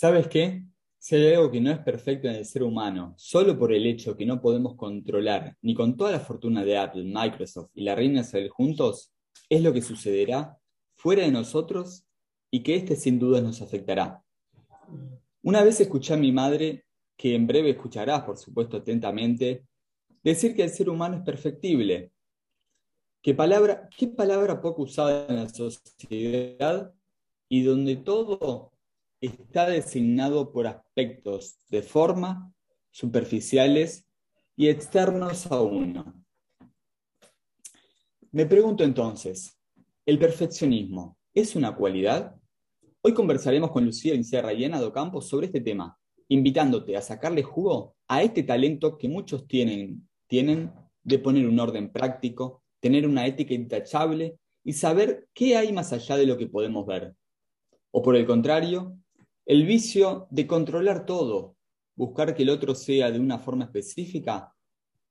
¿Sabes qué? Si hay algo que no es perfecto en el ser humano, solo por el hecho que no podemos controlar, ni con toda la fortuna de Apple, Microsoft y la reina Isabel juntos, es lo que sucederá fuera de nosotros y que este sin duda nos afectará. Una vez escuché a mi madre, que en breve escucharás, por supuesto, atentamente, decir que el ser humano es perfectible. ¿Qué palabra, qué palabra poco usada en la sociedad y donde todo está designado por aspectos de forma, superficiales y externos a uno. Me pregunto entonces, ¿el perfeccionismo es una cualidad? Hoy conversaremos con Lucía Incerra y Ana Docampo sobre este tema, invitándote a sacarle jugo a este talento que muchos tienen, tienen de poner un orden práctico, tener una ética intachable y saber qué hay más allá de lo que podemos ver. O por el contrario, el vicio de controlar todo, buscar que el otro sea de una forma específica,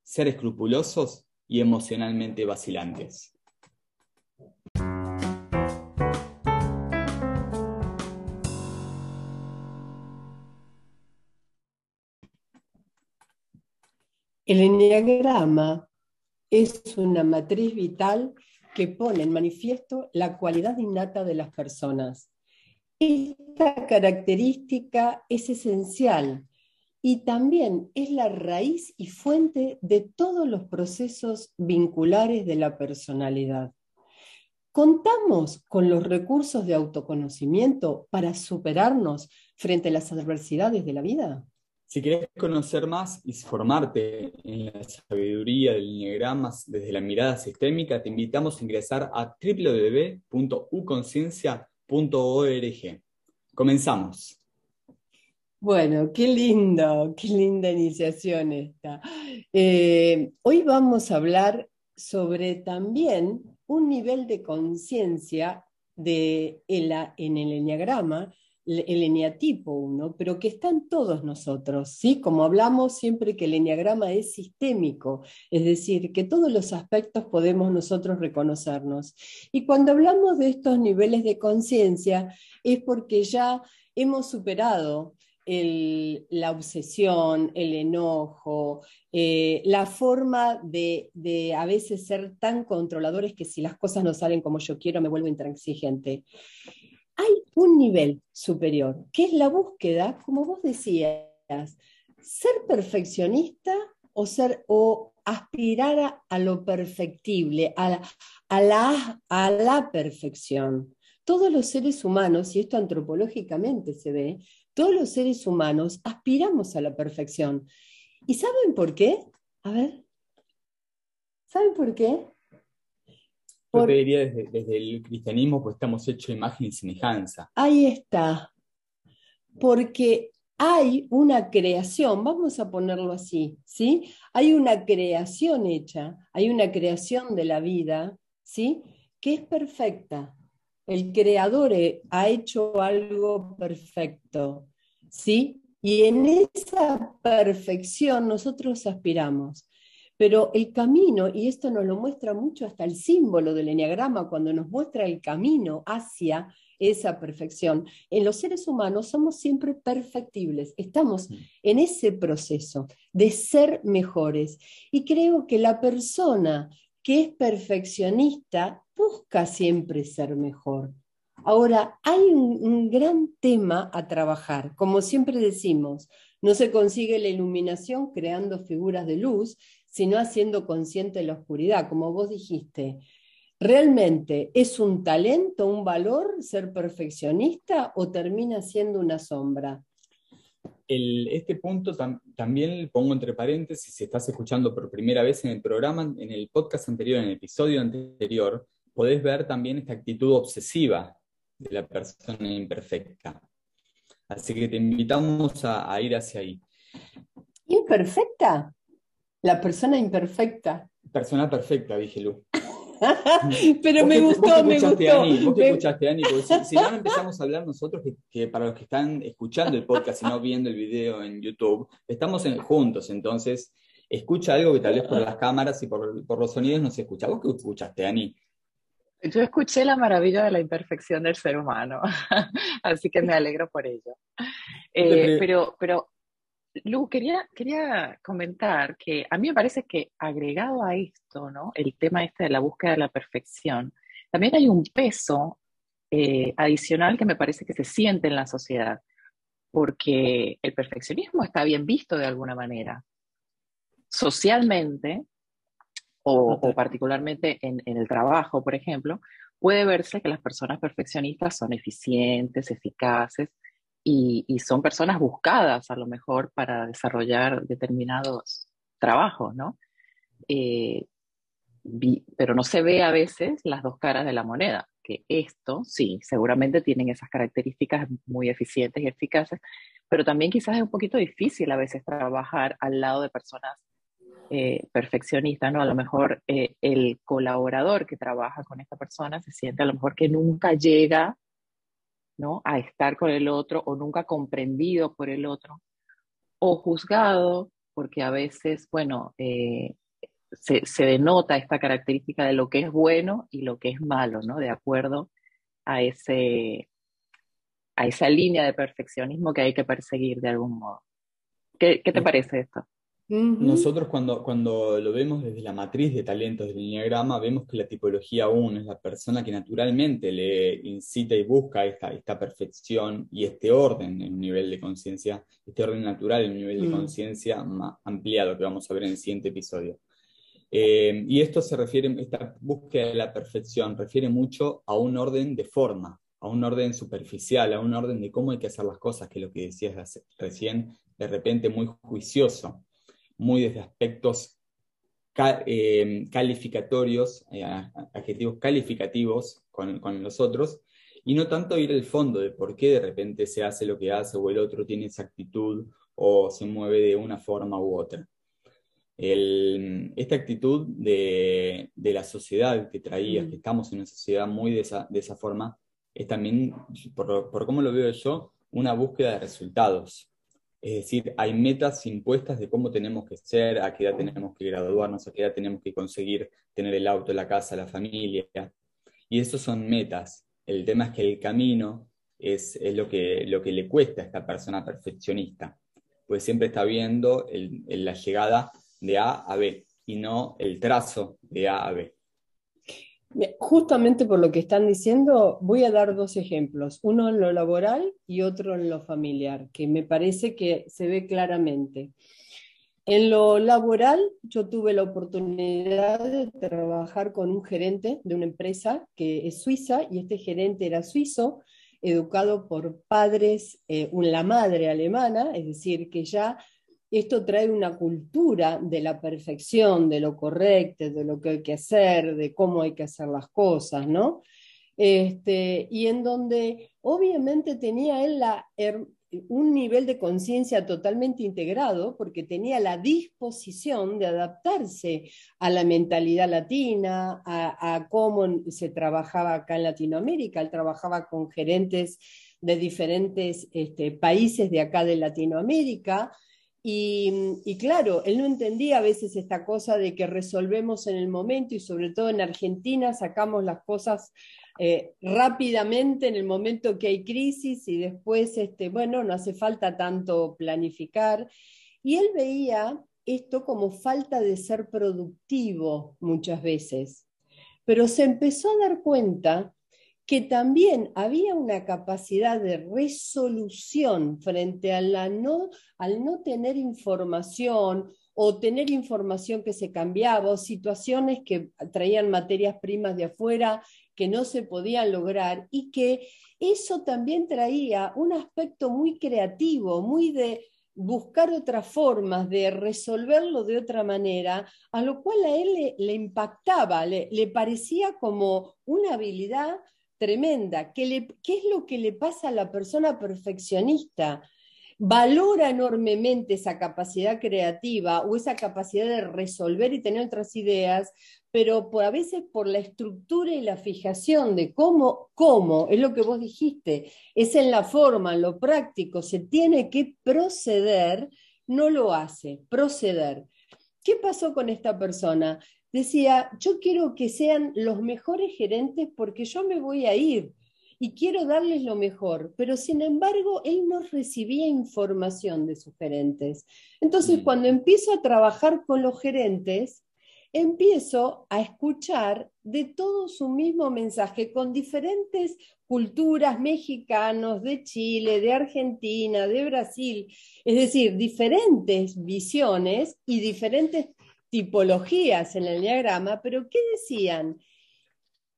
ser escrupulosos y emocionalmente vacilantes. El enneagrama es una matriz vital que pone en manifiesto la cualidad innata de las personas esta característica es esencial y también es la raíz y fuente de todos los procesos vinculares de la personalidad. ¿Contamos con los recursos de autoconocimiento para superarnos frente a las adversidades de la vida? Si quieres conocer más y formarte en la sabiduría del Enneagrama desde la mirada sistémica, te invitamos a ingresar a www.uconciencia.com .org. Comenzamos. Bueno, qué lindo, qué linda iniciación esta. Eh, hoy vamos a hablar sobre también un nivel de conciencia de en el enneagrama el eneatipo 1, pero que está en todos nosotros, ¿sí? Como hablamos siempre que el eneagrama es sistémico, es decir, que todos los aspectos podemos nosotros reconocernos. Y cuando hablamos de estos niveles de conciencia es porque ya hemos superado la obsesión, el enojo, eh, la forma de, de, a veces ser tan controladores que si las cosas no salen como yo quiero me vuelvo intransigente hay un nivel superior, que es la búsqueda, como vos decías, ser perfeccionista o, ser, o aspirar a, lo perfectible, a la, a la perfección. Todos los seres humanos, y esto antropológicamente se ve, todos los seres humanos aspiramos a la perfección. ¿Y saben por qué? A ver, ¿saben por qué? Yo te diría desde, el cristianismo, pues estamos hechos imagen y semejanza. Ahí está. Porque hay una creación, vamos a ponerlo así, ¿sí? Hay una creación hecha, hay una creación de la vida, ¿sí? Que es perfecta. El creador ha hecho algo perfecto, ¿sí? Y en esa perfección nosotros aspiramos. Pero el camino, y esto nos lo muestra mucho hasta el símbolo del enneagrama, cuando nos muestra el camino hacia esa perfección. En los seres humanos somos siempre perfectibles, estamos en ese proceso de ser mejores. Y creo que la persona que es perfeccionista busca siempre ser mejor. Ahora, hay un, un, gran tema a trabajar. Como siempre decimos, no se consigue la iluminación creando figuras de luz, sino haciendo consciente la oscuridad, como vos dijiste. ¿Realmente es un talento, un valor ser perfeccionista o termina siendo una sombra? este punto también pongo entre paréntesis, si estás escuchando por primera vez en el programa, en el podcast anterior, en el episodio anterior, podés ver también esta actitud obsesiva de la persona imperfecta. Así que te invitamos a, a ir hacia ahí. ¿Imperfecta? La persona imperfecta. Persona perfecta, dije Lu. Pero me gustó, me gustó. vos te escuchaste, Ani, porque si, no empezamos a hablar nosotros, que, para los que están escuchando el podcast y no viendo el video en YouTube, estamos juntos, entonces escucha algo que tal vez por las cámaras y por, por los sonidos no se escucha. ¿Vos qué escuchaste, Ani? Yo escuché la maravilla de la imperfección del ser humano, así que me alegro por ello. Eh, pero, pero, Lu, quería, quería comentar que a mí me parece que agregado a esto, ¿no? El tema este de la búsqueda de la perfección, también hay un peso eh, adicional que me parece que se siente en la sociedad, porque el perfeccionismo está bien visto de alguna manera. Socialmente, o, particularmente en, el trabajo, por ejemplo, puede verse que las personas perfeccionistas son eficientes, eficaces y, son personas buscadas a lo mejor para desarrollar determinados trabajos, ¿no? Eh, pero no se ve a veces las dos caras de la moneda, que esto sí, seguramente tienen esas características muy eficientes y eficaces, pero también quizás es un poquito difícil a veces trabajar al lado de personas eh, perfeccionista, ¿no? A lo mejor eh, el colaborador que trabaja con esta persona se siente a lo mejor que nunca llega, ¿no? A estar con el otro o nunca comprendido por el otro o juzgado, porque a veces, bueno, eh, se, se, denota esta característica de lo que es bueno y lo que es malo, ¿no? De acuerdo a, ese, a esa línea de perfeccionismo que hay que perseguir de algún modo. ¿Qué, qué te parece esto? Nosotros cuando, cuando lo vemos desde la matriz de talentos del Enneagrama, vemos que la tipología 1 es la persona que naturalmente le incita y busca esta, esta perfección y este orden en un nivel de conciencia, este orden natural en un nivel de mm. conciencia ampliado que vamos a ver en el siguiente episodio. Eh, y esto se refiere, esta búsqueda de la perfección refiere mucho a un orden de forma, a un orden superficial, a un orden de cómo hay que hacer las cosas, que es lo que decías recién, de repente muy juicioso muy desde aspectos eh, calificatorios, eh, adjetivos calificativos con, con, los otros, y no tanto ir al fondo de por qué de repente se hace lo que hace o el otro tiene esa actitud o se mueve de una forma u otra. esta actitud de, de, la sociedad que traías, mm. que estamos en una sociedad muy de esa, de esa forma, es también, por, por cómo lo veo yo, una búsqueda de resultados. Es decir, hay metas impuestas de cómo tenemos que ser, a qué edad tenemos que graduarnos, a qué edad tenemos que conseguir tener el auto, la casa, la familia. Y eso son metas. El tema es que el camino es, lo, que, lo que le cuesta a esta persona perfeccionista. Pues siempre está viendo la llegada de A a B y no el trazo de A a B. Justamente por lo que están diciendo, voy a dar dos ejemplos, uno en lo laboral y otro en lo familiar, que me parece que se ve claramente. En lo laboral, yo tuve la oportunidad de trabajar con un gerente de una empresa que es suiza y este gerente era suizo, educado por padres, eh, la madre alemana, es decir, que ya esto trae una cultura de la perfección, de lo correcto, de lo que hay que hacer, de cómo hay que hacer las cosas, ¿no? Este, y en donde obviamente tenía él un nivel de conciencia totalmente integrado, porque tenía la disposición de adaptarse a la mentalidad latina, a, cómo se trabajaba acá en Latinoamérica. Él trabajaba con gerentes de diferentes este, países de acá de Latinoamérica, y, claro, él no entendía a veces esta cosa de que resolvemos en el momento y sobre todo en Argentina sacamos las cosas eh, rápidamente en el momento que hay crisis y después, este, bueno, no hace falta tanto planificar. Y él veía esto como falta de ser productivo muchas veces, pero se empezó a dar cuenta que también había una capacidad de resolución frente a la no, al no tener información o tener información que se cambiaba o situaciones que traían materias primas de afuera que no se podían lograr y que eso también traía un aspecto muy creativo, muy de buscar otras formas de resolverlo de otra manera, a lo cual a él le, impactaba, le, le parecía como una habilidad tremenda. ¿Qué, ¿Qué es lo que le pasa a la persona perfeccionista? valora enormemente esa capacidad creativa o esa capacidad de resolver y tener otras ideas, pero por, a veces por la estructura y la fijación de cómo, cómo, es lo que vos dijiste, es en la forma, en lo práctico, se tiene que proceder, no lo hace, proceder. ¿Qué pasó con esta persona? Decía, yo quiero que sean los mejores gerentes porque yo me voy a ir. y quiero darles lo mejor, pero sin embargo él no recibía información de sus gerentes. Entonces, mm. cuando empiezo a trabajar con los gerentes, empiezo a escuchar de todo su mismo mensaje con diferentes culturas mexicanos, de Chile, de Argentina, de Brasil, es decir, diferentes visiones y diferentes tipologías en el diagrama, pero ¿qué decían?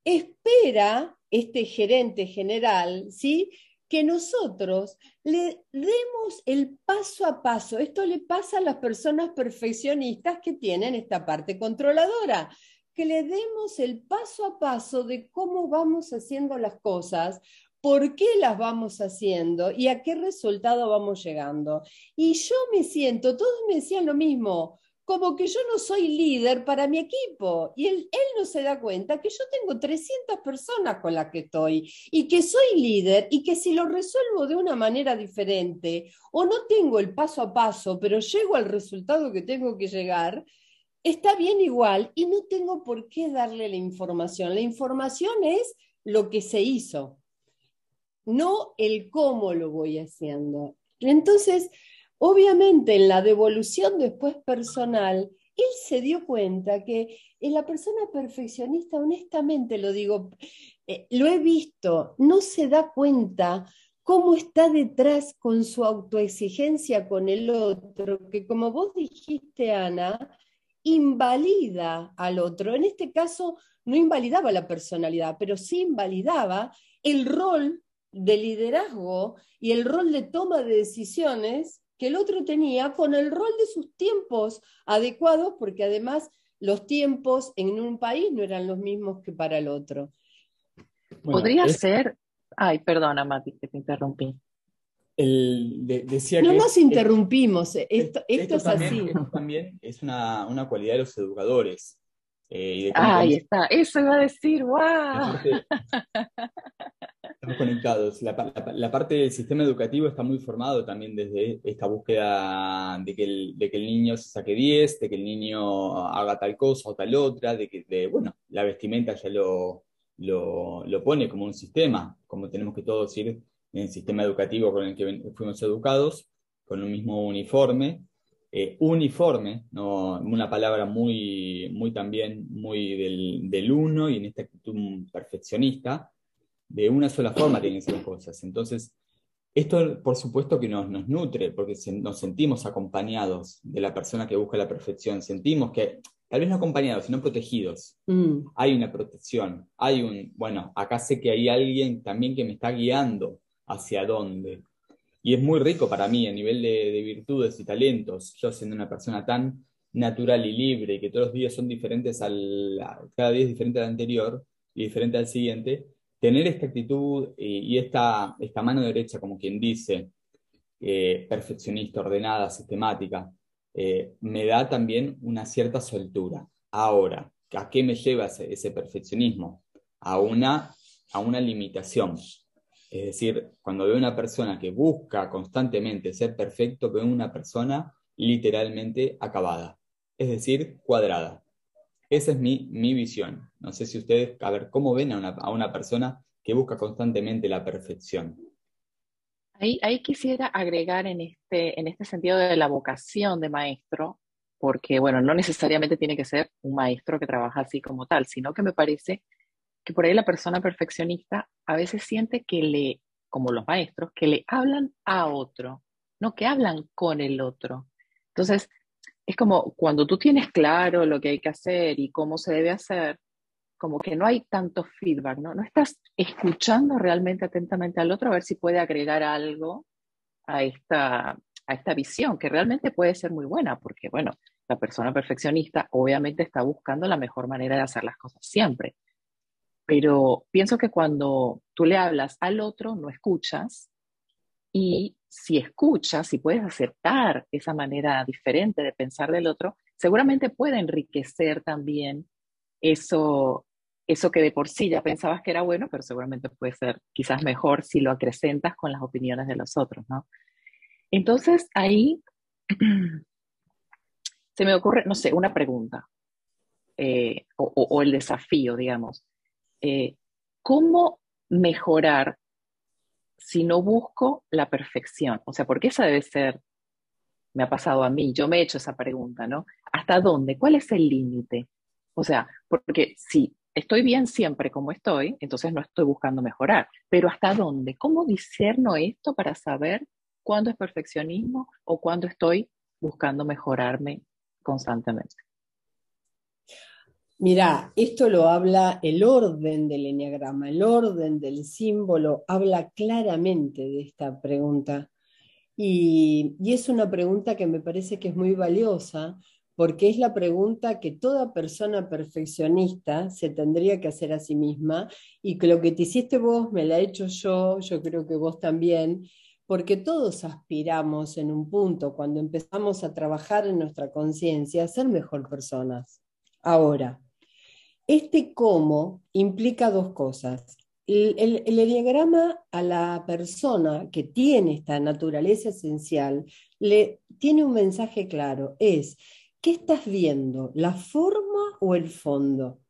Espera este gerente general, ¿sí? que nosotros le demos el paso a paso. Esto le pasa a las personas perfeccionistas que tienen esta parte controladora, que le demos el paso a paso de cómo vamos haciendo las cosas, por qué las vamos haciendo y a qué resultado vamos llegando. Y yo me siento, todos me decían lo mismo, como que yo no soy líder para mi equipo. Y él, no se da cuenta que yo tengo 300 personas con las que estoy y que soy líder y que si lo resuelvo de una manera diferente o no tengo el paso a paso, pero llego al resultado que tengo que llegar, está bien igual y no tengo por qué darle la información. La información es lo que se hizo, no el cómo lo voy haciendo. Entonces, Obviamente, en la devolución después personal, él se dio cuenta que en la persona perfeccionista, honestamente lo digo, eh, lo he visto, no se da cuenta cómo está detrás con su autoexigencia con el otro, que como vos dijiste, Ana, invalida al otro. En este caso, no invalidaba la personalidad, pero sí invalidaba el rol de liderazgo y el rol de toma de decisiones que el otro tenía con el rol de sus tiempos adecuados, porque además los tiempos en un país no eran los mismos que para el otro. Podría ser, ay, perdona Mati, que te interrumpí. no nos interrumpimos, esto, es así. Esto también es una, cualidad de los educadores. Eh, Ahí está, eso iba a decir, ¡guau! Estamos conectados. La, parte del sistema educativo está muy formado también desde esta búsqueda de que el, de que el niño se saque 10, de que el niño haga tal cosa o tal otra, de que, de, bueno, la vestimenta ya lo, lo, pone como un sistema, como tenemos que todos ir en el sistema educativo con el que fuimos educados, con un mismo uniforme. Eh, uniforme, ¿no? una palabra muy, muy también muy del, del uno y en esta actitud perfeccionista, de una sola forma tienen que ser las cosas. Entonces, esto por supuesto que nos, nos nutre, porque nos sentimos acompañados de la persona que busca la perfección, sentimos que, tal vez no acompañados, sino protegidos. Mm. Hay una protección, hay un, bueno, acá sé que hay alguien también que me está guiando hacia dónde. Y es muy rico para mí a nivel de, de virtudes y talentos, yo siendo una persona tan natural y libre, y que todos los días son diferentes al, cada día es diferente al anterior y diferente al siguiente, tener esta actitud y, esta, esta, mano derecha, como quien dice, eh, perfeccionista, ordenada, sistemática, eh, me da también una cierta soltura. Ahora, ¿a qué me lleva ese, perfeccionismo? A una, a una limitación. Es decir, cuando veo una persona que busca constantemente ser perfecto, veo una persona literalmente acabada, es decir, cuadrada. Esa es mi, visión. No sé si ustedes, a ver, ¿cómo ven a una, a una persona que busca constantemente la perfección? Ahí, ahí, quisiera agregar en este, en este sentido de la vocación de maestro, porque, bueno, no necesariamente tiene que ser un maestro que trabaja así como tal, sino que me parece que por ahí la persona perfeccionista a veces siente que le, como los maestros, que le hablan a otro, no que hablan con el otro. Entonces, es como cuando tú tienes claro lo que hay que hacer y cómo se debe hacer, como que no hay tanto feedback, ¿no? No estás escuchando realmente atentamente al otro a ver si puede agregar algo a esta, a esta visión, que realmente puede ser muy buena, porque, bueno, la persona perfeccionista obviamente está buscando la mejor manera de hacer las cosas siempre. Pero pienso que cuando tú le hablas al otro, no escuchas y si escuchas, si puedes aceptar esa manera diferente de pensar del otro, seguramente puede enriquecer también eso, eso que de por sí ya pensabas que era bueno, pero seguramente puede ser quizás mejor si lo acrecentas con las opiniones de los otros, ¿no? Entonces ahí se me ocurre, no sé, una pregunta eh, o, el desafío, digamos. Eh, ¿Cómo mejorar si no busco la perfección? O sea, porque esa debe ser, me ha pasado a mí, yo me he hecho esa pregunta, ¿no? ¿Hasta dónde? ¿Cuál es el límite? O sea, porque si estoy bien siempre como estoy, entonces no estoy buscando mejorar, pero ¿hasta dónde? ¿Cómo discerno esto para saber cuándo es perfeccionismo o cuándo estoy buscando mejorarme constantemente? Mira, esto lo habla el orden del enneagrama, el orden del símbolo, habla claramente de esta pregunta. Y, y, es una pregunta que me parece que es muy valiosa porque es la pregunta que toda persona perfeccionista se tendría que hacer a sí misma y que lo que te hiciste vos me la he hecho yo, yo creo que vos también, porque todos aspiramos en un punto, cuando empezamos a trabajar en nuestra conciencia, a ser mejor personas. Ahora, este cómo implica dos cosas. El, el, a la persona que tiene esta naturaleza esencial le tiene un mensaje claro, es, ¿qué estás viendo? ¿La forma o el fondo?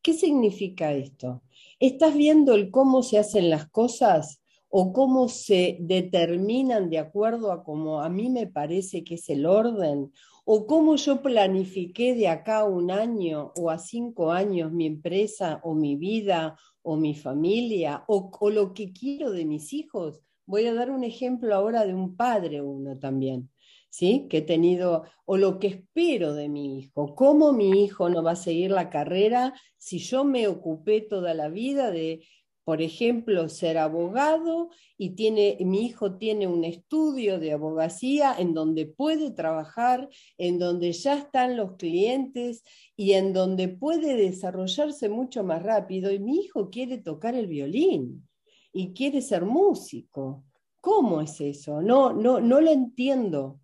¿Qué significa esto? ¿Estás viendo el cómo se hacen las cosas o cómo se determinan de acuerdo a cómo a mí me parece que es el orden o cómo yo planifiqué de acá a un año o a cinco años mi empresa o mi vida o mi familia o, o, lo que quiero de mis hijos. Voy a dar un ejemplo ahora de un padre uno también, ¿sí? Que he tenido, o lo que espero de mi hijo, cómo mi hijo no va a seguir la carrera si yo me ocupé toda la vida de por ejemplo, ser abogado y tiene, mi hijo tiene un estudio de abogacía en donde puede trabajar, en donde ya están los clientes y en donde puede desarrollarse mucho más rápido y mi hijo quiere tocar el violín y quiere ser músico. ¿Cómo es eso? No, no, no lo entiendo.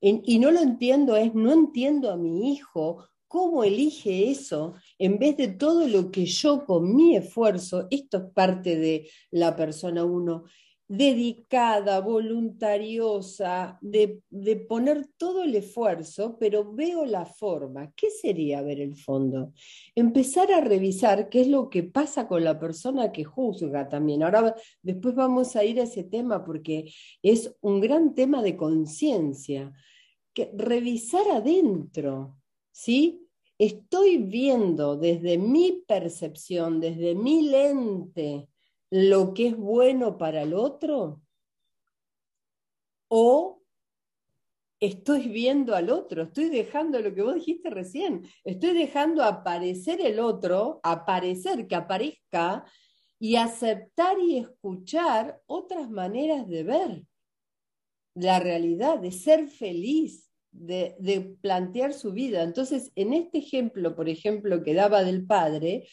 y no lo entiendo es, no entiendo a mi hijo cómo elige eso en vez de todo lo que yo con mi esfuerzo, esto es parte de la persona uno, dedicada, voluntariosa, de, de, poner todo el esfuerzo, pero veo la forma. ¿Qué sería ver el fondo? Empezar a revisar qué es lo que pasa con la persona que juzga también. Ahora después vamos a ir a ese tema porque es un gran tema de conciencia. Revisar adentro, ¿sí? estoy viendo desde mi percepción, desde mi lente, lo que es bueno para el otro? ¿O estoy viendo al otro? Estoy dejando lo que vos dijiste recién, estoy dejando aparecer el otro, aparecer, que aparezca y aceptar y escuchar otras maneras de ver la realidad, de ser feliz, de, plantear su vida. Entonces, en este ejemplo, por ejemplo, que daba del padre,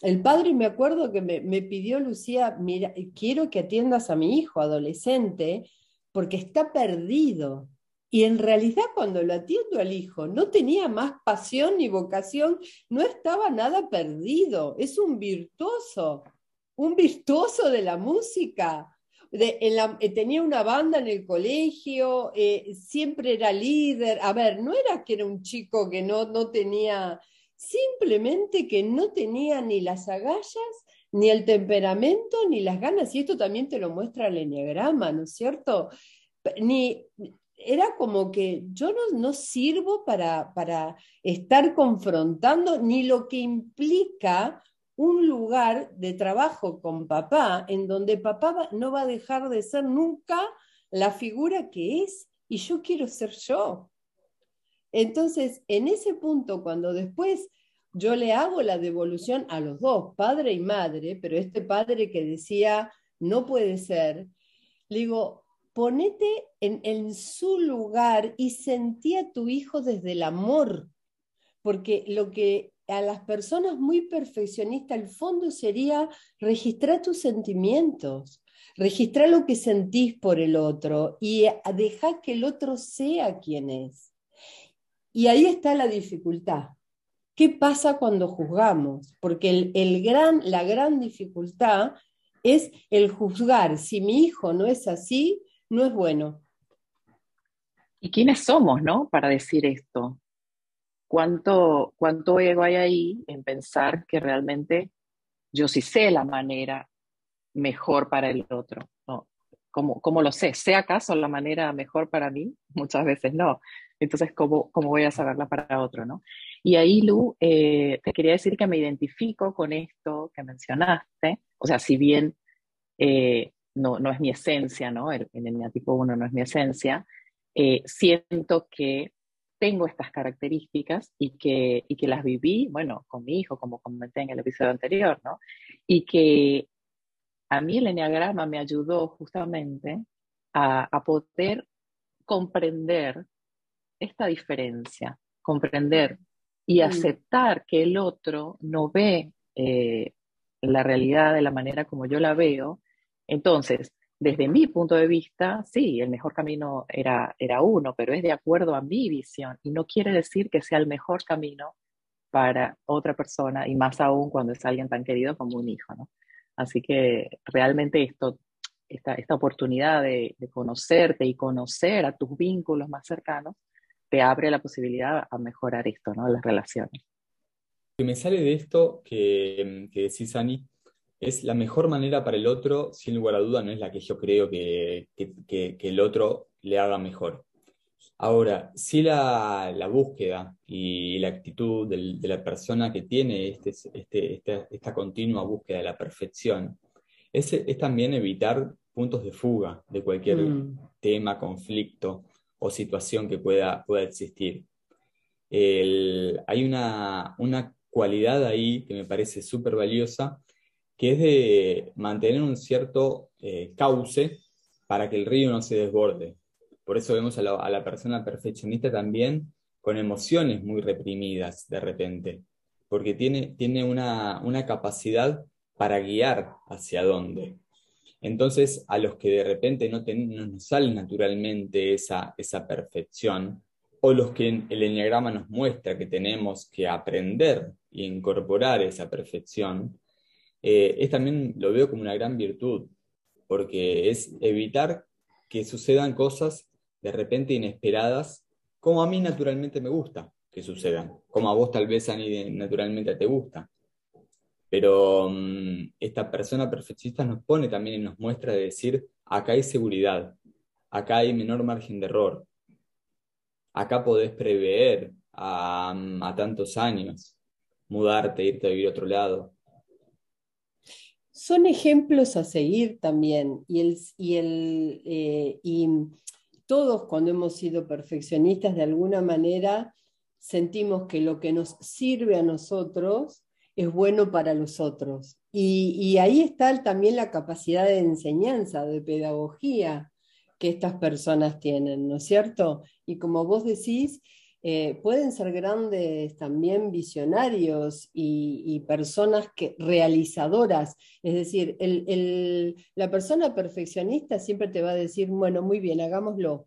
el padre me acuerdo que me, me, pidió, Lucía, mira, quiero que atiendas a mi hijo adolescente porque está perdido. Y en realidad cuando lo atiendo al hijo, no tenía más pasión ni vocación, no estaba nada perdido, es un virtuoso, un virtuoso de la música, eh, tenía una banda en el colegio, eh, siempre era líder. A ver, no era que era un chico que no, no tenía, simplemente que no tenía ni las agallas, ni el temperamento, ni las ganas. Y esto también te lo muestra el enneagrama, ¿no es cierto? Ni, era como que yo no, no sirvo para, para estar confrontando ni lo que implica un lugar de trabajo con papá en donde papá no va a dejar de ser nunca la figura que es y yo quiero ser yo. Entonces, en ese punto, cuando después yo le hago la devolución a los dos, padre y madre, pero este padre que decía, no puede ser, le digo, ponete en, en su lugar y sentí a tu hijo desde el amor, porque lo que a las personas muy perfeccionistas, el fondo sería registrar tus sentimientos, registrar lo que sentís por el otro y dejar que el otro sea quien es. Y ahí está la dificultad. ¿Qué pasa cuando juzgamos? Porque el, gran, la gran dificultad es el juzgar. Si mi hijo no es así, no es bueno. ¿Y quiénes somos, no? Para decir esto cuánto, cuánto ego hay ahí en pensar que realmente yo sí sé la manera mejor para el otro? ¿no? ¿Cómo, ¿Cómo, lo sé? ¿Sé acaso la manera mejor para mí? Muchas veces no. Entonces, ¿cómo, cómo voy a saberla para otro? ¿no? Y ahí, Lu, eh, te quería decir que me identifico con esto que mencionaste. O sea, si bien eh, no, no es mi esencia, ¿no? El, el tipo 1 no es mi esencia, eh, siento que tengo estas características y que, y que las viví, bueno, con mi hijo, como comenté en el episodio anterior, ¿no? Y que a mí el enneagrama me ayudó justamente a, a poder comprender esta diferencia, comprender y mm. aceptar que el otro no ve eh, la realidad de la manera como yo la veo. Entonces, desde mi punto de vista, sí, el mejor camino era, era uno, pero es de acuerdo a mi visión y no quiere decir que sea el mejor camino para otra persona y más aún cuando es alguien tan querido como un hijo, ¿no? Así que realmente esto, esta, esta oportunidad de, de conocerte y conocer a tus vínculos más cercanos te abre la posibilidad a mejorar esto, ¿no? Las relaciones. Que me sale de esto que, que decís, Ani, es la mejor manera para el otro, sin lugar a duda, no es la que yo creo que, el otro le haga mejor. Ahora, si la, búsqueda y la actitud de la persona que tiene este, este, esta, continua búsqueda de la perfección es, también evitar puntos de fuga de cualquier mm. tema, conflicto o situación que pueda, pueda existir. hay una, una cualidad ahí que me parece súper valiosa que es de mantener un cierto eh, cauce para que el río no se desborde. Por eso vemos a la, persona perfeccionista también con emociones muy reprimidas de repente, porque tiene, tiene una, capacidad para guiar hacia dónde. Entonces, a los que de repente no, nos sale naturalmente esa, esa perfección, o los que el enneagrama nos muestra que tenemos que aprender e incorporar esa perfección, eh, es también lo veo como una gran virtud, porque es evitar que sucedan cosas de repente inesperadas, como a mí naturalmente me gusta que sucedan, como a vos tal vez, Ani, naturalmente te gusta. Pero mm, esta persona perfeccionista nos pone también y nos muestra de decir, acá hay seguridad, acá hay menor margen de error, acá podés prever a, a tantos años, mudarte, irte a vivir a otro lado son ejemplos a seguir también. Y, el, y, el, eh, y todos cuando hemos sido perfeccionistas, de alguna manera, sentimos que lo que nos sirve a nosotros es bueno para los otros. Y, y ahí está también la capacidad de enseñanza, de pedagogía que estas personas tienen, ¿no es cierto? Y como vos decís, eh, pueden ser grandes también visionarios y, personas que, realizadoras. Es decir, la persona perfeccionista siempre te va a decir, bueno, muy bien, hagámoslo.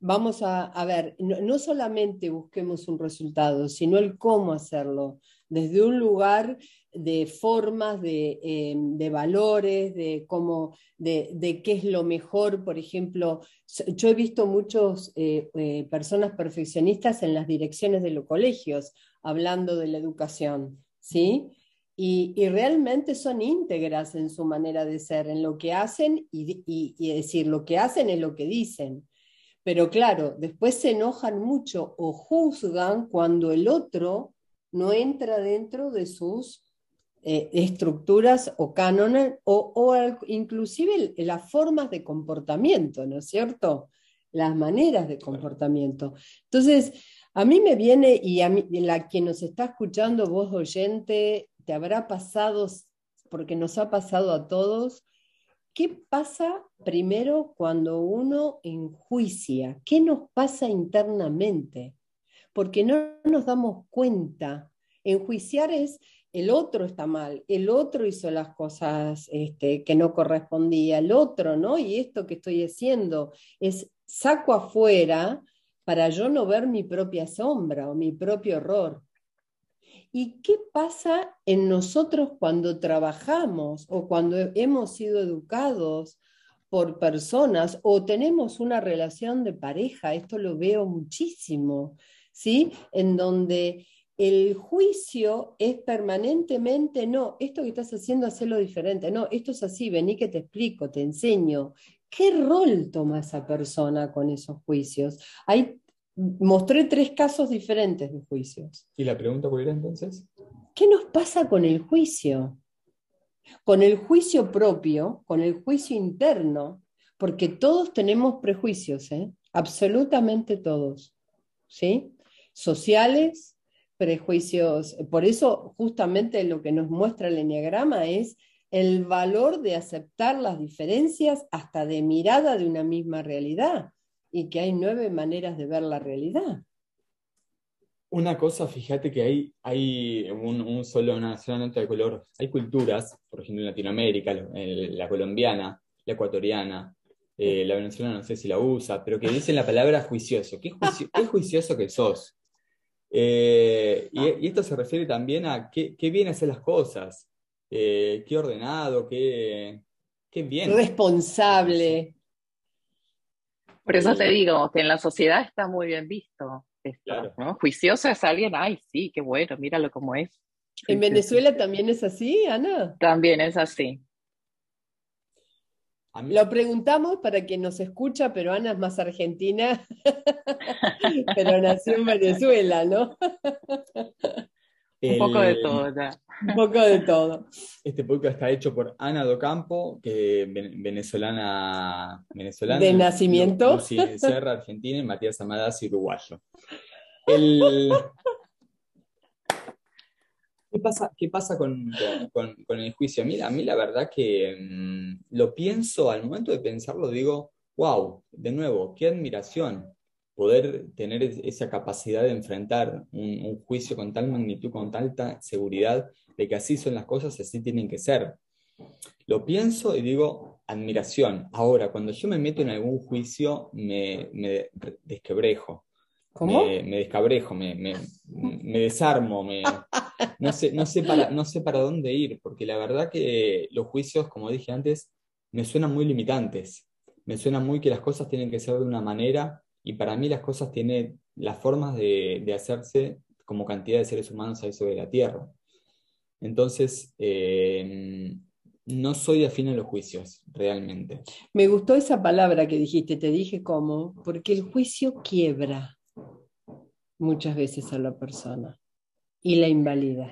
Vamos a, ver, no, solamente busquemos un resultado, sino el cómo hacerlo, desde un lugar de formas, de, eh, valores, de cómo, de, qué es lo mejor. Por ejemplo, yo he visto muchas eh, eh, personas perfeccionistas en las direcciones de los colegios hablando de la educación, ¿sí? Y, realmente son íntegras en su manera de ser, en lo que hacen y, y decir, lo que hacen es lo que dicen. Pero claro, después se enojan mucho o juzgan cuando el otro no entra dentro de sus eh, estructuras o cánones o, inclusive las formas de comportamiento, ¿no es cierto? Las maneras de comportamiento. Entonces, a mí me viene, y a mí, la quien nos está escuchando, vos oyente, te habrá pasado, porque nos ha pasado a todos, ¿qué pasa primero cuando uno enjuicia? ¿Qué nos pasa internamente? Porque no nos damos cuenta. Enjuiciar es el otro está mal, el otro hizo las cosas este, que no correspondía, el otro, ¿no? Y esto que estoy haciendo es saco afuera para yo no ver mi propia sombra o mi propio error. ¿Y qué pasa en nosotros cuando trabajamos o cuando hemos sido educados por personas o tenemos una relación de pareja? Esto lo veo muchísimo. ¿Sí? En donde el juicio es permanentemente, no, esto que estás haciendo, hacerlo diferente, no, esto es así, vení que te explico, te enseño. ¿Qué rol toma esa persona con esos juicios? Hay, mostré tres casos diferentes de juicios. ¿Y la pregunta cuál era entonces? ¿Qué nos pasa con el juicio? Con el juicio propio, con el juicio interno, porque todos tenemos prejuicios, ¿eh? absolutamente todos, ¿sí? Sociales, prejuicios. Por eso justamente lo que nos muestra el enneagrama es el valor de aceptar las diferencias hasta de mirada de una misma realidad y que hay nueve maneras de ver la realidad. Una cosa, fíjate que hay, hay un, solo, una sola nota de color. Hay culturas, por ejemplo en Latinoamérica, la colombiana, la ecuatoriana, eh, la venezolana no sé si la usa, pero que dicen la palabra juicioso. ¿Qué, qué juicioso que sos? Eh, y, esto se refiere también a qué, qué bien hacer las cosas, eh, qué ordenado, qué, qué bien. Responsable. Por eso te digo que en la sociedad está muy bien visto. Esto, ¿no? Juicioso es alguien, ay, sí, qué bueno, míralo como es. ¿En Venezuela también es así, Ana? También es así. Lo preguntamos para quien nos escucha, pero Ana es más argentina, pero nació en Venezuela, ¿no? Un poco de todo ya. Un poco de todo. Este podcast está hecho por Ana Docampo, que venezolana, venezolana. De nacimiento. Sierra, Argentina, y Matías Amadas, uruguayo. El, ¿Qué pasa, qué pasa con, el juicio? A mí, a mí la verdad que mm, lo pienso, al momento de pensarlo digo, wow, de nuevo, qué admiración poder tener esa capacidad de enfrentar un, juicio con tal magnitud, con tanta seguridad de que así son las cosas, así tienen que ser. Lo pienso y digo, admiración. Ahora, cuando yo me meto en algún juicio, me, me desquebrejo. ¿Cómo? Me, descabrejo, me, desarmo, no, sé, no, sé para, no sé para dónde ir, porque la verdad que los juicios, como dije antes, me suenan muy limitantes. Me suena muy que las cosas tienen que ser de una manera y para mí las cosas tienen las formas de, hacerse como cantidad de seres humanos hay sobre la Tierra. Entonces, eh, no soy afín a los juicios, realmente. Me gustó esa palabra que dijiste, te dije cómo, porque el juicio quiebra muchas veces a la persona y la invalida.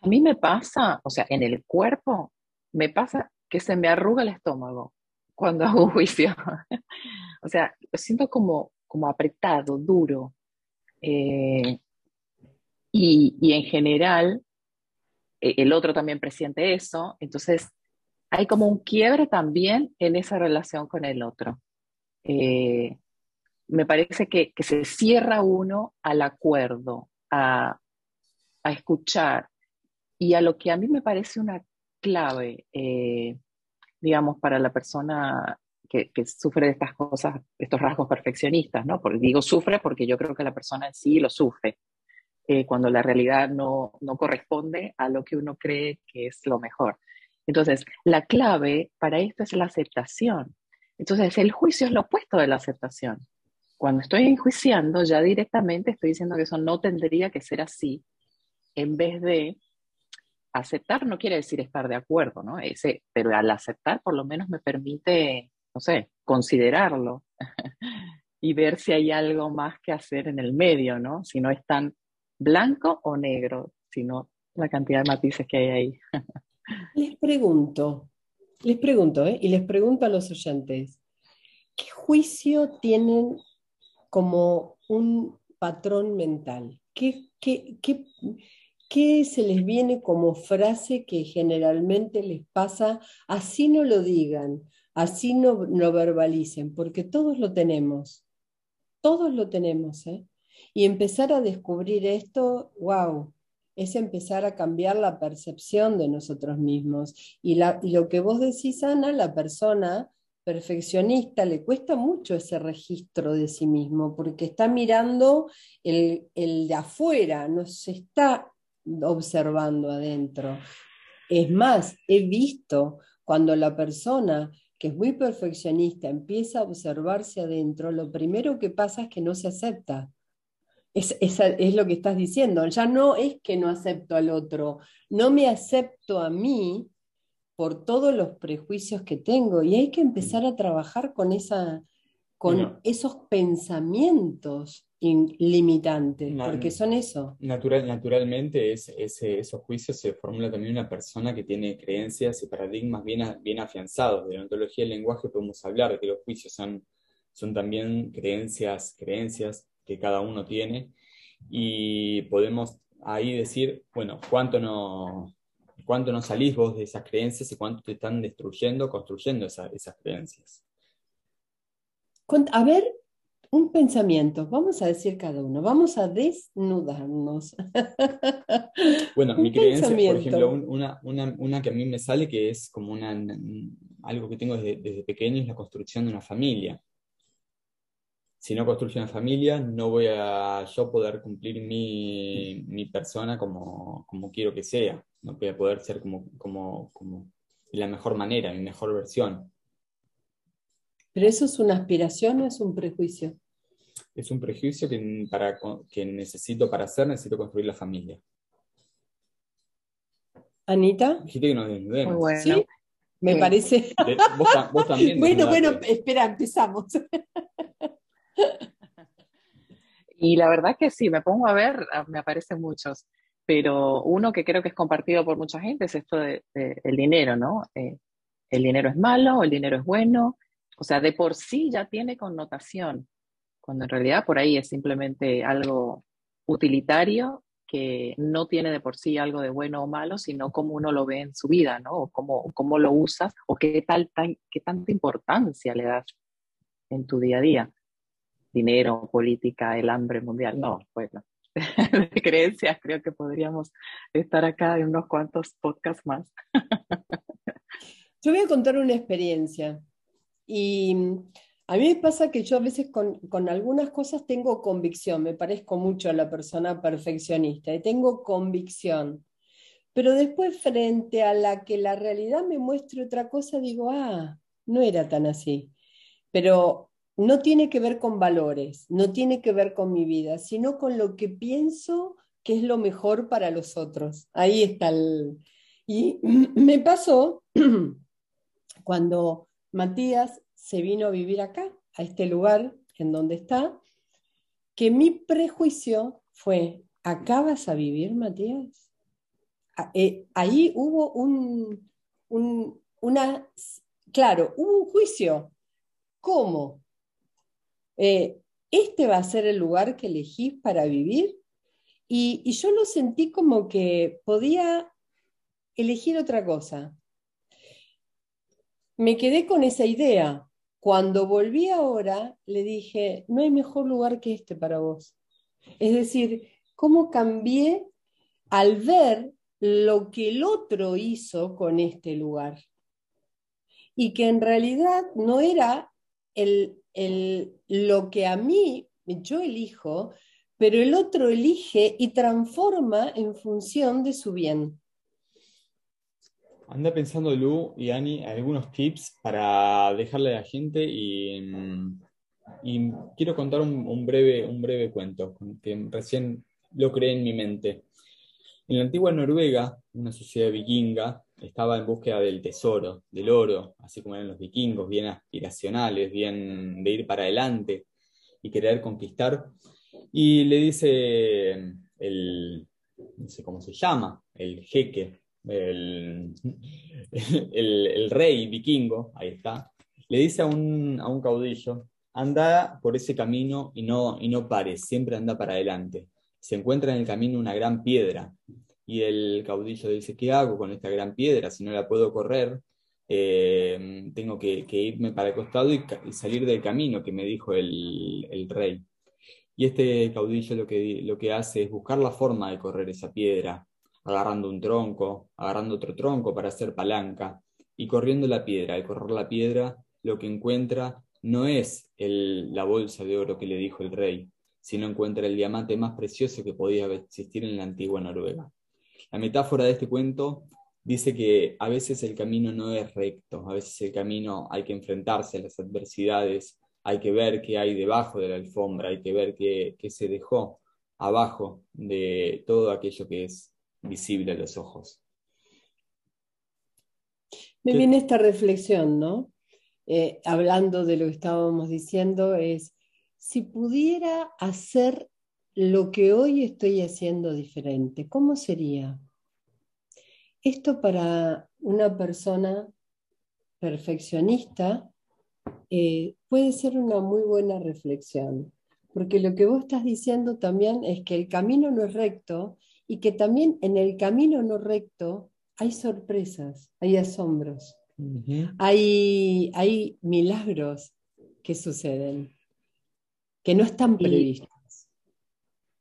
A mí me pasa, o sea, en el cuerpo, me pasa que se me arruga el estómago cuando hago juicio. o sea, lo siento como, como apretado, duro. Eh, y, y, en general, e, el otro también presiente eso. Entonces, hay como un quiebre también en esa relación con el otro. Eh, me parece que, se cierra uno al acuerdo, a, escuchar y a lo que a mí me parece una clave, eh, digamos, para la persona que, sufre de estas cosas, estos rasgos perfeccionistas, ¿no? Porque digo sufre porque yo creo que la persona en sí lo sufre, eh, cuando la realidad no, no corresponde a lo que uno cree que es lo mejor. Entonces, la clave para esto es la aceptación. Entonces, el juicio es lo opuesto de la aceptación. Cuando estoy enjuiciando, ya directamente estoy diciendo que eso no tendría que ser así, en vez de aceptar no quiere decir estar de acuerdo, ¿no? Ese, pero al aceptar por lo menos me permite, no sé, considerarlo y ver si hay algo más que hacer en el medio, ¿no? Si no es tan blanco o negro, sino la cantidad de matices que hay ahí. les pregunto, les pregunto, ¿eh? y les pregunto a los oyentes, ¿qué juicio tienen como un patrón mental? ¿Qué, se les viene como frase que generalmente les pasa? Así no lo digan, así no lo verbalicen, porque todos lo tenemos, todos lo tenemos. ¿eh? Y empezar a descubrir esto, wow, es empezar a cambiar la percepción de nosotros mismos. Y, y lo que vos decís, Ana, la persona perfeccionista le cuesta mucho ese registro de sí mismo, porque está mirando el, de afuera, no se está observando adentro. Es más, he visto cuando la persona que es muy perfeccionista empieza a observarse adentro, lo primero que pasa es que no se acepta. Es, es, lo que estás diciendo. Ya no es que no acepto al otro, no me acepto a mí por todos los prejuicios que tengo y hay que empezar a trabajar con, esa, con esos pensamientos limitantes, porque son eso. Natural, naturalmente es, esos juicios se formula también una persona que tiene creencias y paradigmas bien, bien afianzados. De la ontología del lenguaje podemos hablar de que los juicios son, son también creencias, creencias que cada uno tiene y podemos ahí decir, bueno, cuánto no, cuánto no salís vos de esas creencias y cuánto te están destruyendo, construyendo esas creencias. A ver, un pensamiento, vamos a decir cada uno, vamos a desnudarnos. Bueno, mi creencia, por ejemplo, una, que a mí me sale que es como una, algo que tengo desde, pequeño es la construcción de una familia. Si no construyo una familia, no voy a yo poder cumplir mi, persona como, quiero que sea. No voy a poder ser como, como, como de la mejor manera, mi mejor versión. ¿Pero eso es una aspiración o es un prejuicio? es un prejuicio que, para, que necesito para hacer, necesito construir la familia. Anita. Dijiste que nos desnudemos. Bueno. ¿Sí? Me parece. Vos, también. bueno, bueno, espera, empezamos. y la verdad que sí, me pongo a ver, ah, me aparecen muchos, pero uno que creo que es compartido por mucha gente es esto del de, el dinero, ¿no? Eh, el dinero es malo, el dinero es bueno, o sea, de por sí ya tiene connotación cuando en realidad por ahí es simplemente algo utilitario que no tiene de por sí algo de bueno o malo, sino cómo uno lo ve en su vida, ¿no? O cómo, cómo lo usas o qué, tal, qué tanta importancia le das en tu día a día. Dinero, política, el hambre mundial. No, bueno, de creencias creo que podríamos estar acá en unos cuantos podcasts más. Yo voy a contar una experiencia y a mí me pasa que yo a veces con, algunas cosas tengo convicción, me parezco mucho a la persona perfeccionista y tengo convicción, pero después frente a la que la realidad me muestre otra cosa, digo, ah, no era tan así. Pero no tiene que ver con valores, no tiene que ver con mi vida, sino con lo que pienso que es lo mejor para los otros. Ahí está el... Y me pasó cuando Matías se vino a vivir acá, a este lugar en donde está, que mi prejuicio fue, ¿acá vas a vivir, Matías? Eh, ahí hubo un, una, claro, hubo un juicio. ¿Cómo? Eh, ¿Este va a ser el lugar que elegís para vivir? Y, y yo lo sentí como que podía elegir otra cosa. Me quedé con esa idea, cuando volví ahora, le dije, no hay mejor lugar que este para vos. Es decir, cómo cambié al ver lo que el otro hizo con este lugar. Y que en realidad no era el, lo que a mí yo elijo, pero el otro elige y transforma en función de su bien. Anda pensando, Lu y Ani, algunos tips para dejarle a la gente y, quiero contar un, breve, un breve cuento que recién lo creé en mi mente. En la antigua Noruega, una sociedad vikinga estaba en búsqueda del tesoro, del oro, así como eran los vikingos, bien aspiracionales, bien de ir para adelante y querer conquistar. Y le dice el, no sé cómo se llama, el jeque el, el, rey vikingo, ahí está, le dice a un, a un, caudillo, anda por ese camino y no, y no pares, siempre anda para adelante. Se encuentra en el camino una gran piedra y el caudillo dice, ¿qué hago con esta gran piedra si no la puedo correr? Eh, tengo que, irme para el costado y, salir del camino que me dijo el, el rey. Y este caudillo lo que, lo que hace es buscar la forma de correr esa piedra, agarrando un tronco, agarrando otro tronco para hacer palanca y corriendo la piedra. Al correr la piedra, lo que encuentra no es la bolsa de oro que le dijo el rey, sino encuentra el diamante más precioso que podía existir en la antigua Noruega. La metáfora de este cuento dice que a veces el camino no es recto, a veces el camino hay que enfrentarse a las adversidades, hay que ver qué hay debajo de la alfombra, hay que ver qué, qué se dejó abajo de todo aquello que es visible a los ojos. Me viene esta reflexión, ¿no? Eh, hablando de lo que estábamos diciendo, es, si pudiera hacer lo que hoy estoy haciendo diferente, ¿cómo sería? Esto para una persona perfeccionista eh, puede ser una muy buena reflexión, porque lo que vos estás diciendo también es que el camino no es recto y que también en el camino no recto hay sorpresas, hay asombros, hay, hay milagros que suceden, que no están previstos.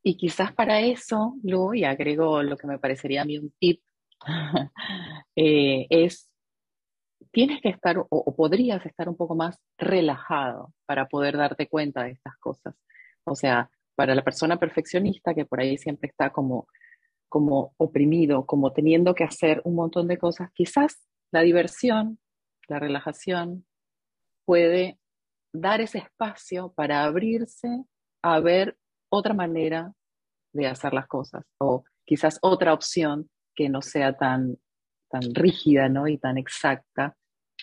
Y, quizás para eso, Lu, y agrego lo que me parecería a mí un tip, eh, es, tienes que estar o, podrías estar un poco más relajado para poder darte cuenta de estas cosas. O sea, para la persona perfeccionista que por ahí siempre está como como oprimido, como teniendo que hacer un montón de cosas, quizás la diversión, la relajación puede dar ese espacio para abrirse a ver otra manera de hacer las cosas o quizás otra opción que no sea tan, tan rígida ¿no? y tan exacta.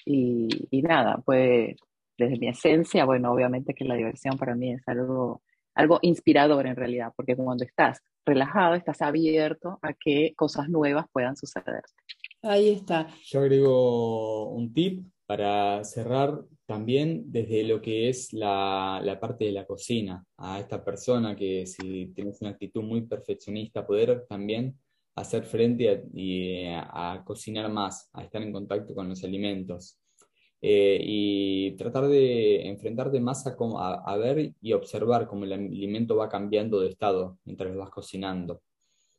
Y, y nada, pues desde mi esencia, bueno, obviamente que la diversión para mí es algo, algo inspirador en realidad, porque cuando estás relajado, estás abierto a que cosas nuevas puedan suceder. Ahí está. Yo agrego un tip para cerrar también desde lo que es la, parte de la cocina, a esta persona que si tienes una actitud muy perfeccionista, poder también hacer frente a, a cocinar más, a estar en contacto con los alimentos. Eh, y tratar de enfrentarte más a, a, ver y observar cómo el alimento va cambiando de estado mientras lo vas cocinando.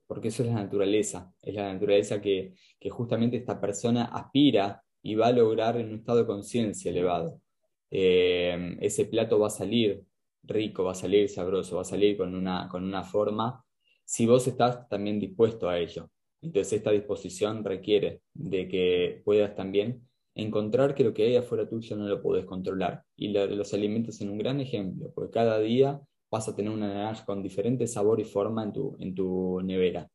Porque eso es la naturaleza, es la naturaleza que, que justamente esta persona aspira y va a lograr en un estado de conciencia elevado. Eh, ese plato va a salir rico, va a salir sabroso, va a salir con una, con una forma, si vos estás también dispuesto a ello. Entonces esta disposición requiere de que puedas también encontrar que lo que hay afuera tuyo no lo puedes controlar. Y los alimentos son un gran ejemplo, porque cada día vas a tener una naranja con diferente sabor y forma en tu, en tu nevera.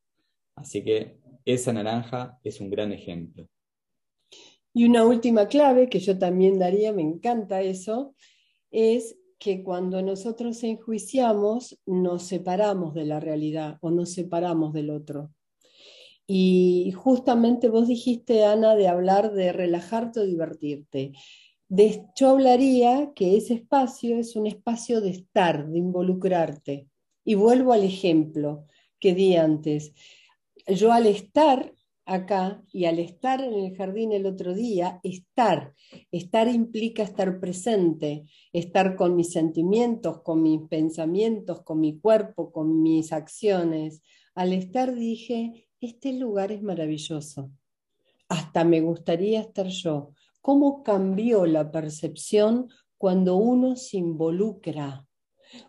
Así que esa naranja es un gran ejemplo. Y una última clave que yo también daría, me encanta eso, es que cuando nosotros enjuiciamos nos separamos de la realidad o nos separamos del otro. Y justamente vos dijiste, Ana, de hablar de relajarte o divertirte. De, yo hablaría que ese espacio es un espacio de estar, de involucrarte. Y vuelvo al ejemplo que di antes. Yo al estar acá y al estar en el jardín el otro día, estar, estar implica estar presente, estar con mis sentimientos, con mis pensamientos, con mi cuerpo, con mis acciones. Al estar dije, este lugar es maravilloso. Hasta me gustaría estar yo. ¿Cómo cambió la percepción cuando uno se involucra,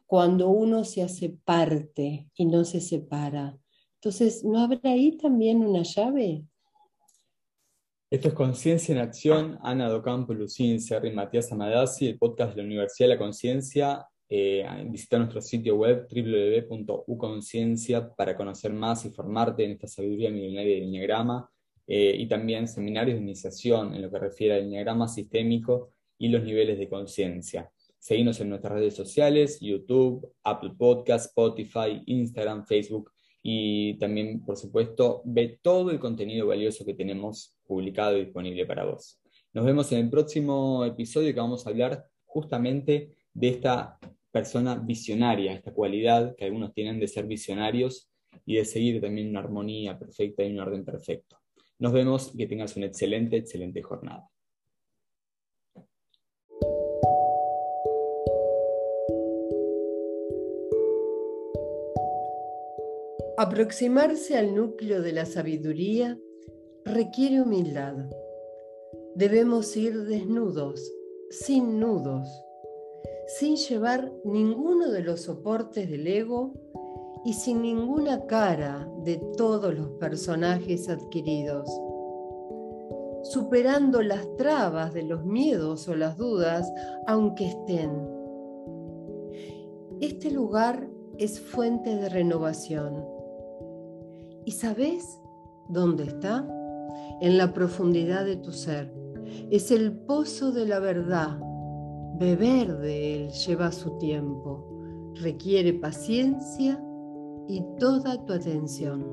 cuando uno se hace parte y no se separa? Entonces, ¿no habrá ahí también una llave? Esto es Conciencia en Acción, Ana Docampo, Lucín Serri, Matías Amadasi, el podcast de la Universidad de la Conciencia eh, visita nuestro sitio web www.uconciencia para conocer más y formarte en esta sabiduría milenaria del Enneagrama eh, y también seminarios de iniciación en lo que refiere al Enneagrama sistémico y los niveles de conciencia. Seguimos en nuestras redes sociales, YouTube, Apple Podcast, Spotify, Instagram, Facebook y también, por supuesto, ve todo el contenido valioso que tenemos publicado y disponible para vos. Nos vemos en el próximo episodio que vamos a hablar justamente de esta persona visionaria, esta cualidad que algunos tienen de ser visionarios y de seguir también una armonía perfecta y un orden perfecto. Nos vemos y que tengas una excelente, excelente jornada. Aproximarse al núcleo de la sabiduría requiere humildad. Debemos ir desnudos, sin nudos sin llevar ninguno de los soportes del ego y sin ninguna cara de todos los personajes adquiridos, superando las trabas de los miedos o las dudas, aunque estén. Este lugar es fuente de renovación. ¿Y sabes dónde está? En la profundidad de tu ser. Es el pozo de la verdad. Beber de él lleva su tiempo, requiere paciencia y toda tu atención.